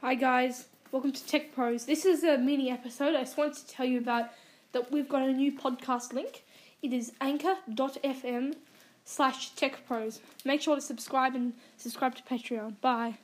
Hi guys, welcome to Tech Pros. This is a mini episode. I just wanted to tell you about that we've got a new podcast link. It is anchor.fm slash tech pros. Make sure to subscribe and subscribe to Patreon. Bye.